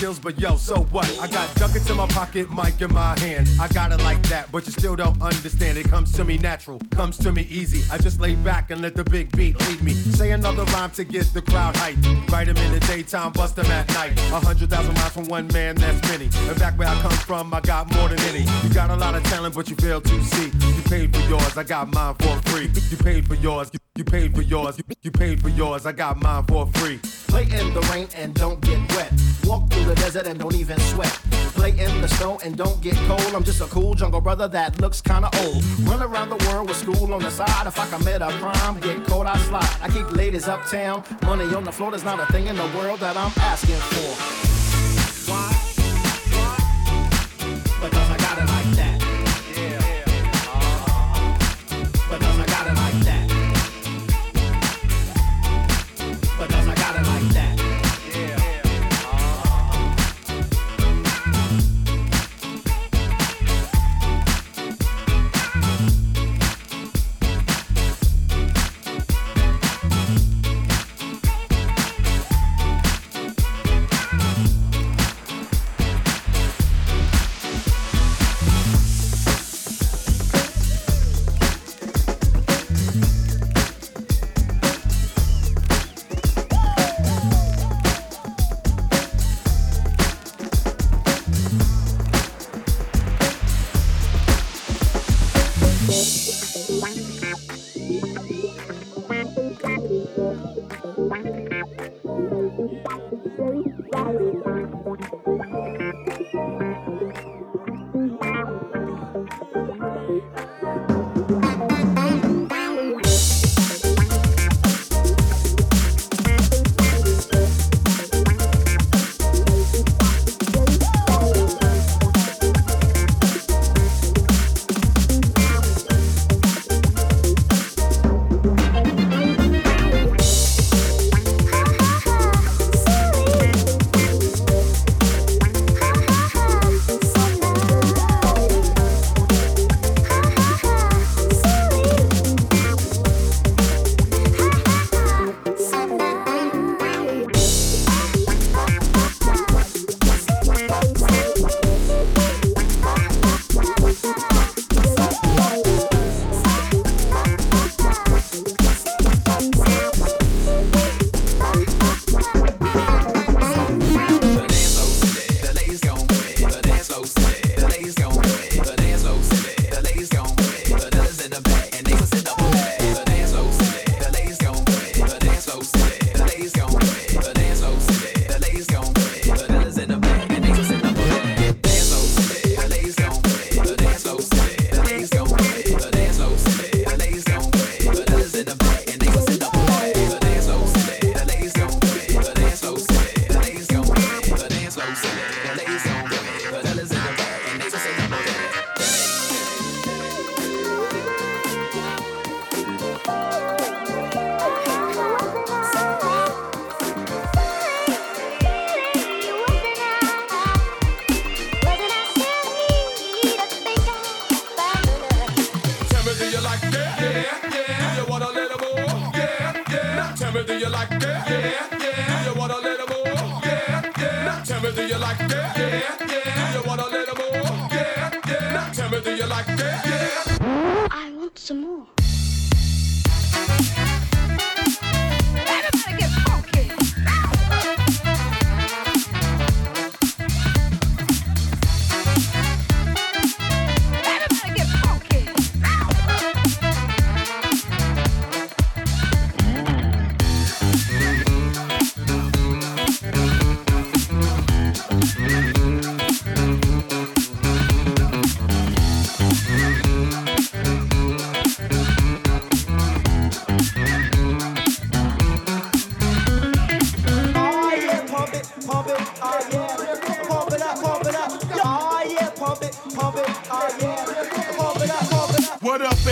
skills, but yo, so what? I got my pocket, mic in my hand. I got it like that, but you still don't understand. It comes to me natural, comes to me easy. I just lay back and let the big beat lead me. Say another rhyme to get the crowd hyped. Write Write 'em in the daytime, bust bust 'em at night. A hundred thousand miles from one man, that's many. And back where I come from, I got more than any. You got a lot of talent, but you fail to see. You paid for yours, I got mine for free. You paid for yours, you, you paid for yours, you, you paid for yours, I got mine for free. Play in the rain and don't get wet. Walk through the desert and don't even sweat. Play in the snow and don't get cold. I'm just a cool jungle brother that looks kinda old. Run around the world with school on the side. If I commit a crime, get caught, I slide. I keep ladies uptown. Money on the floor, there's not a thing in the world that I'm asking for.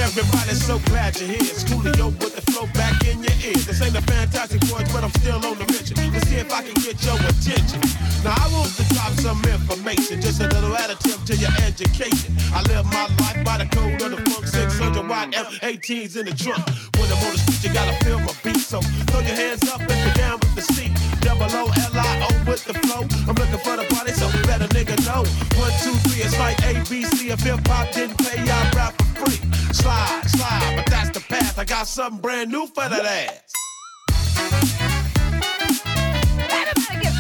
What up, everybody? So glad you're here. It's Coolio with the flow back in your ear. This ain't a fantastic voice, but I'm still on the mission to see if I can get your attention. Now I want to drop some information, just a little additive to your education. I live my life by the code of the funk 600 watt F18s in the trunk. When I'm on the street, you gotta feel my beat. So throw your hands up if you're down with the seat. Double O L I O with the flow. I'm looking for the party, so better nigga know. One, two, three, it's like ABC. If hip hop didn't pay, I rap. Slide, slide, but that's the path. I got something brand new for that ass. Everybody get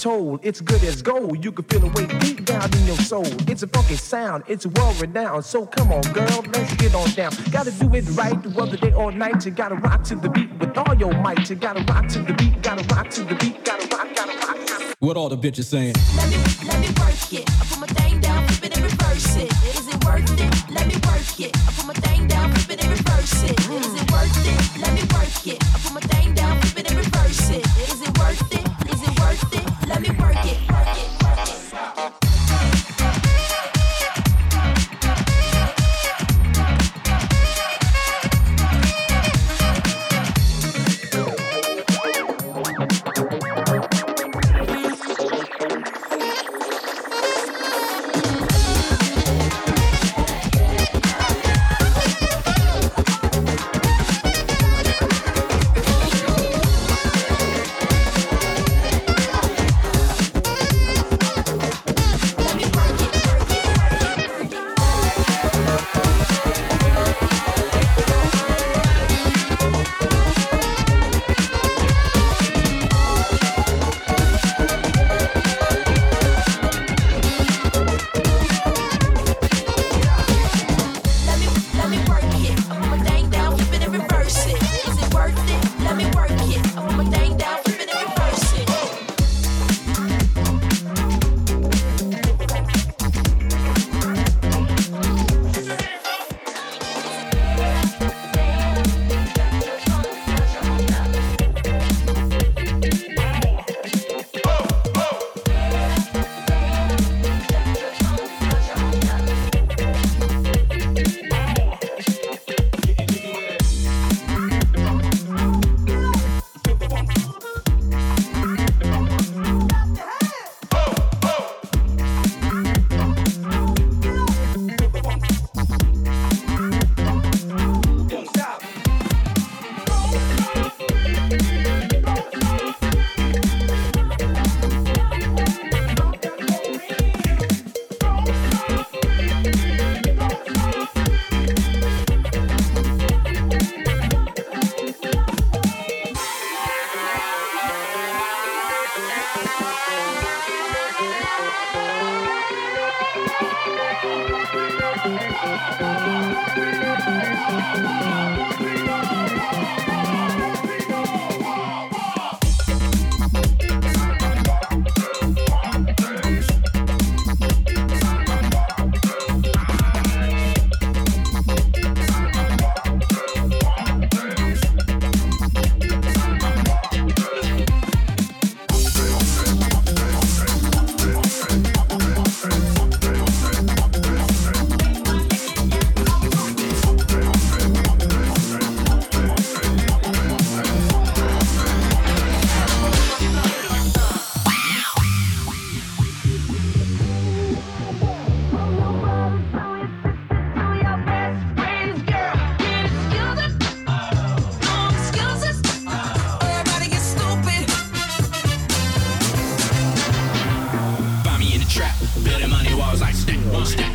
It's good as gold. You can feel it way deep down in your soul. It's a funky sound. It's world renowned. So come on, girl, let's get on down. Gotta do it right, whether day or night. You gotta rock to the beat with all your might. You gotta rock to the beat. Gotta rock to the beat. Gotta rock. Gotta rock. Gotta... What all the bitches saying? Let me, let me work it. I put my thing down, flip it and reverse it. Is it worth it? Let me work it. I put my thing down, flip it and reverse it. Is it worth it? Let me work it.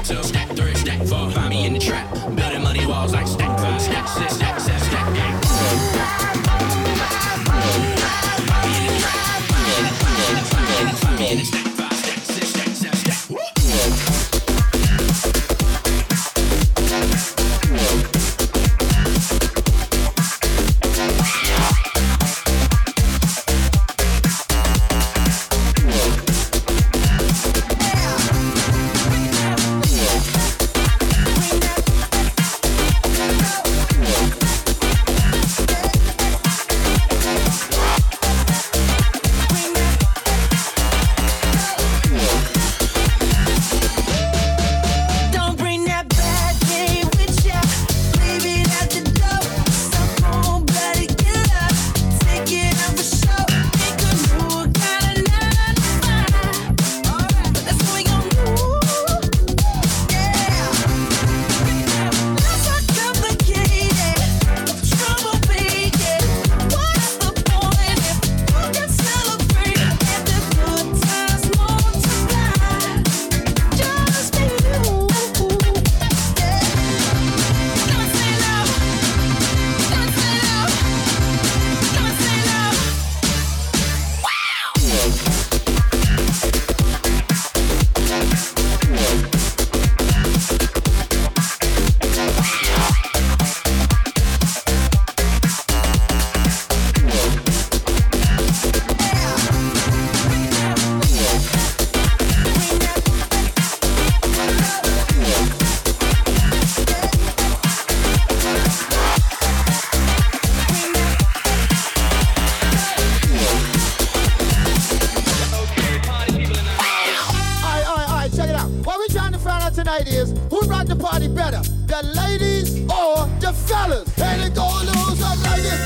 Stack three, stack four. Find me in the trap, building money walls like stack five, stack six. tonight is who rock the party better, the ladies or the fellas? And it go a little something like this.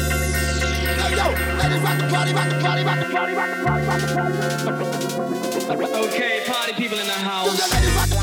Hey, yo, ladies rock the party, rock the party, rock the party, rock the party, rock the party. Okay, party people in the house.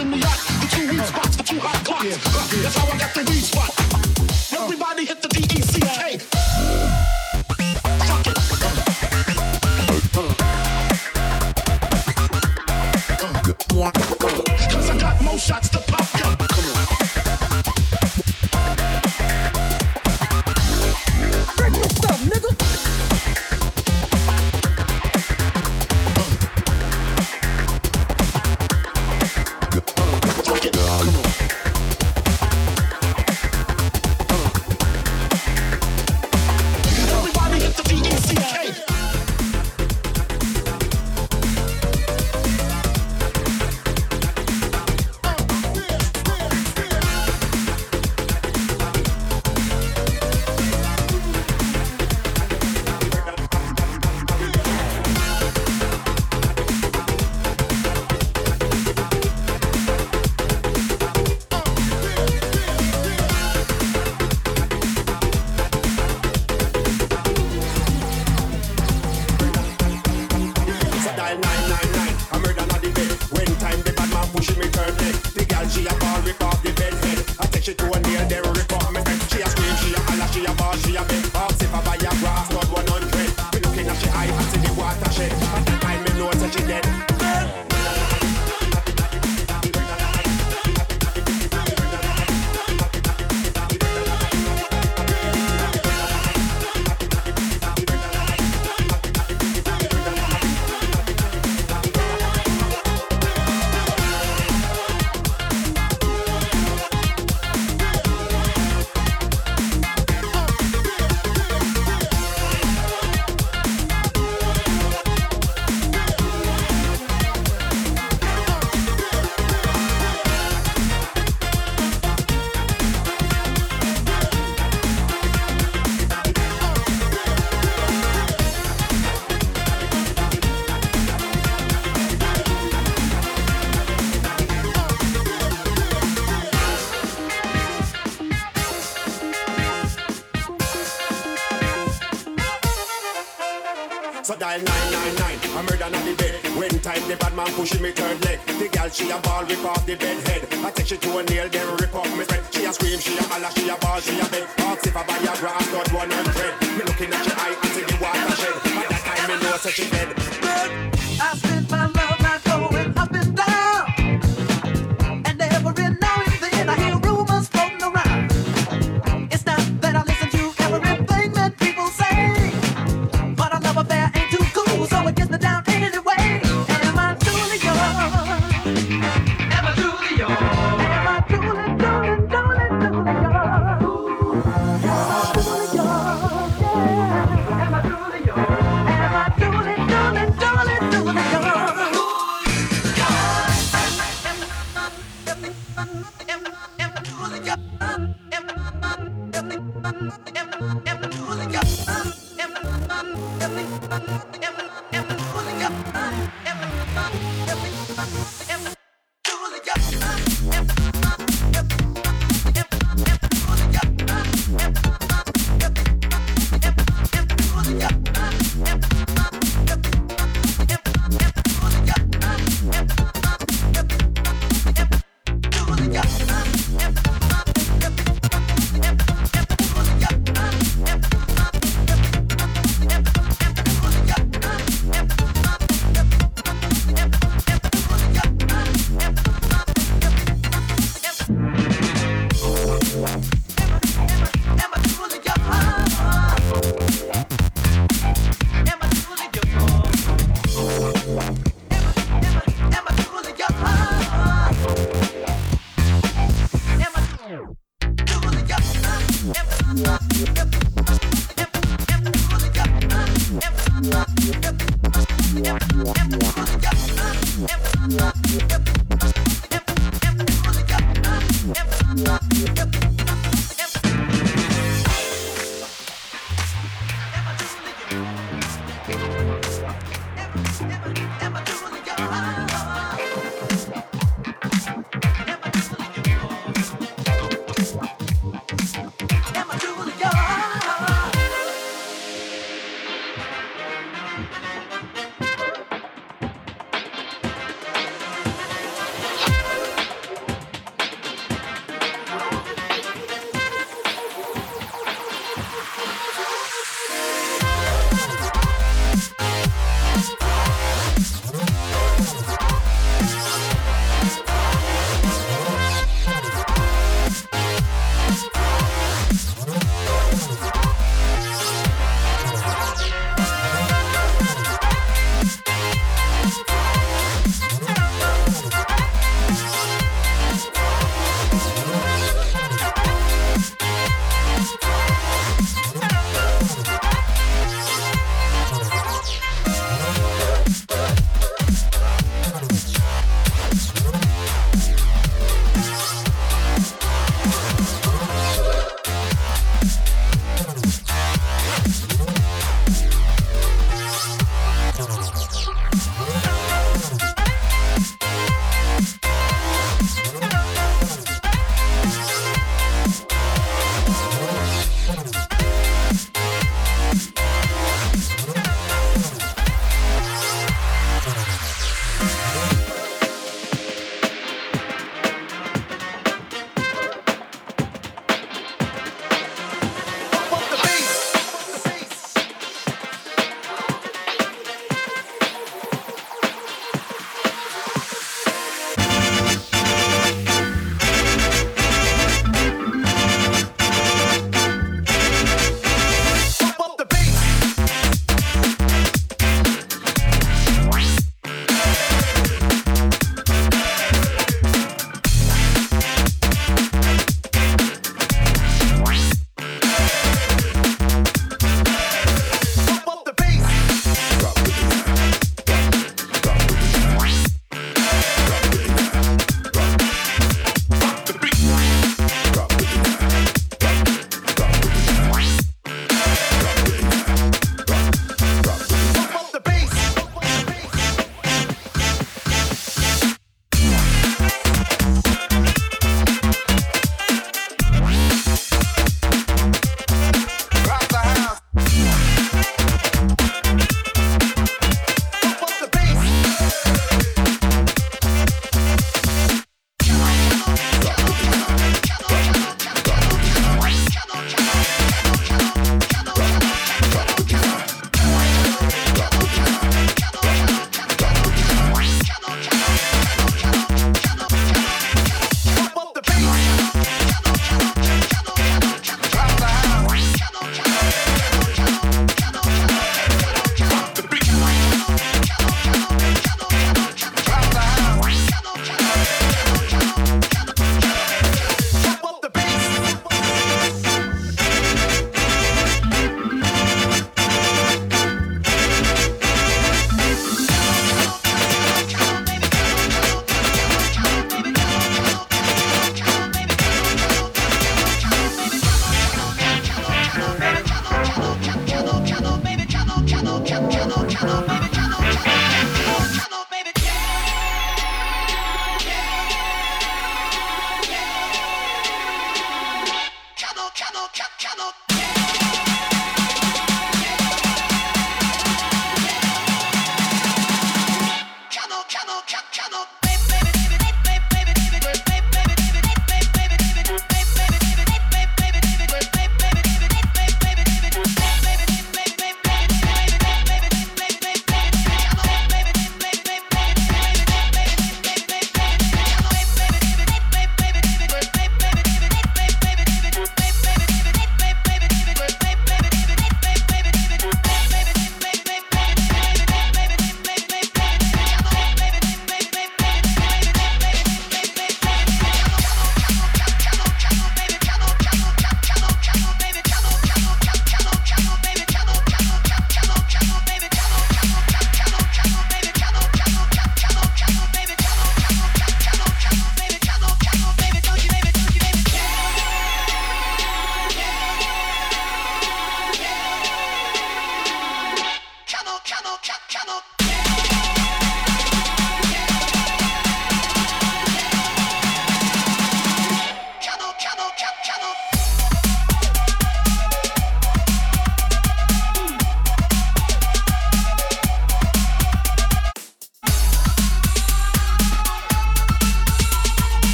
in me rock in two weak spots for two hot clocks. That's how I got. time the bad man pushing me third leg. The girl she a ball rip off the bed head. I take she to a nail then rip off my spread. She a scream, she a holler, she a ball, she a beg. Ask if I buy a grass, not one hundred. Me looking at your eye, I see the water shed. By that time me know so she dead. Dead.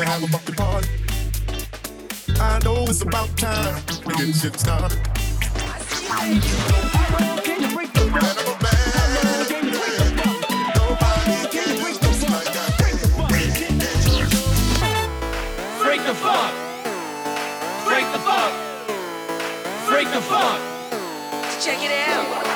to have a fucking party. I know it's about time we get shit started. Break the fuck! break the fuck! break the Check it out.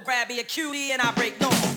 Grab me a cutie and I break norm.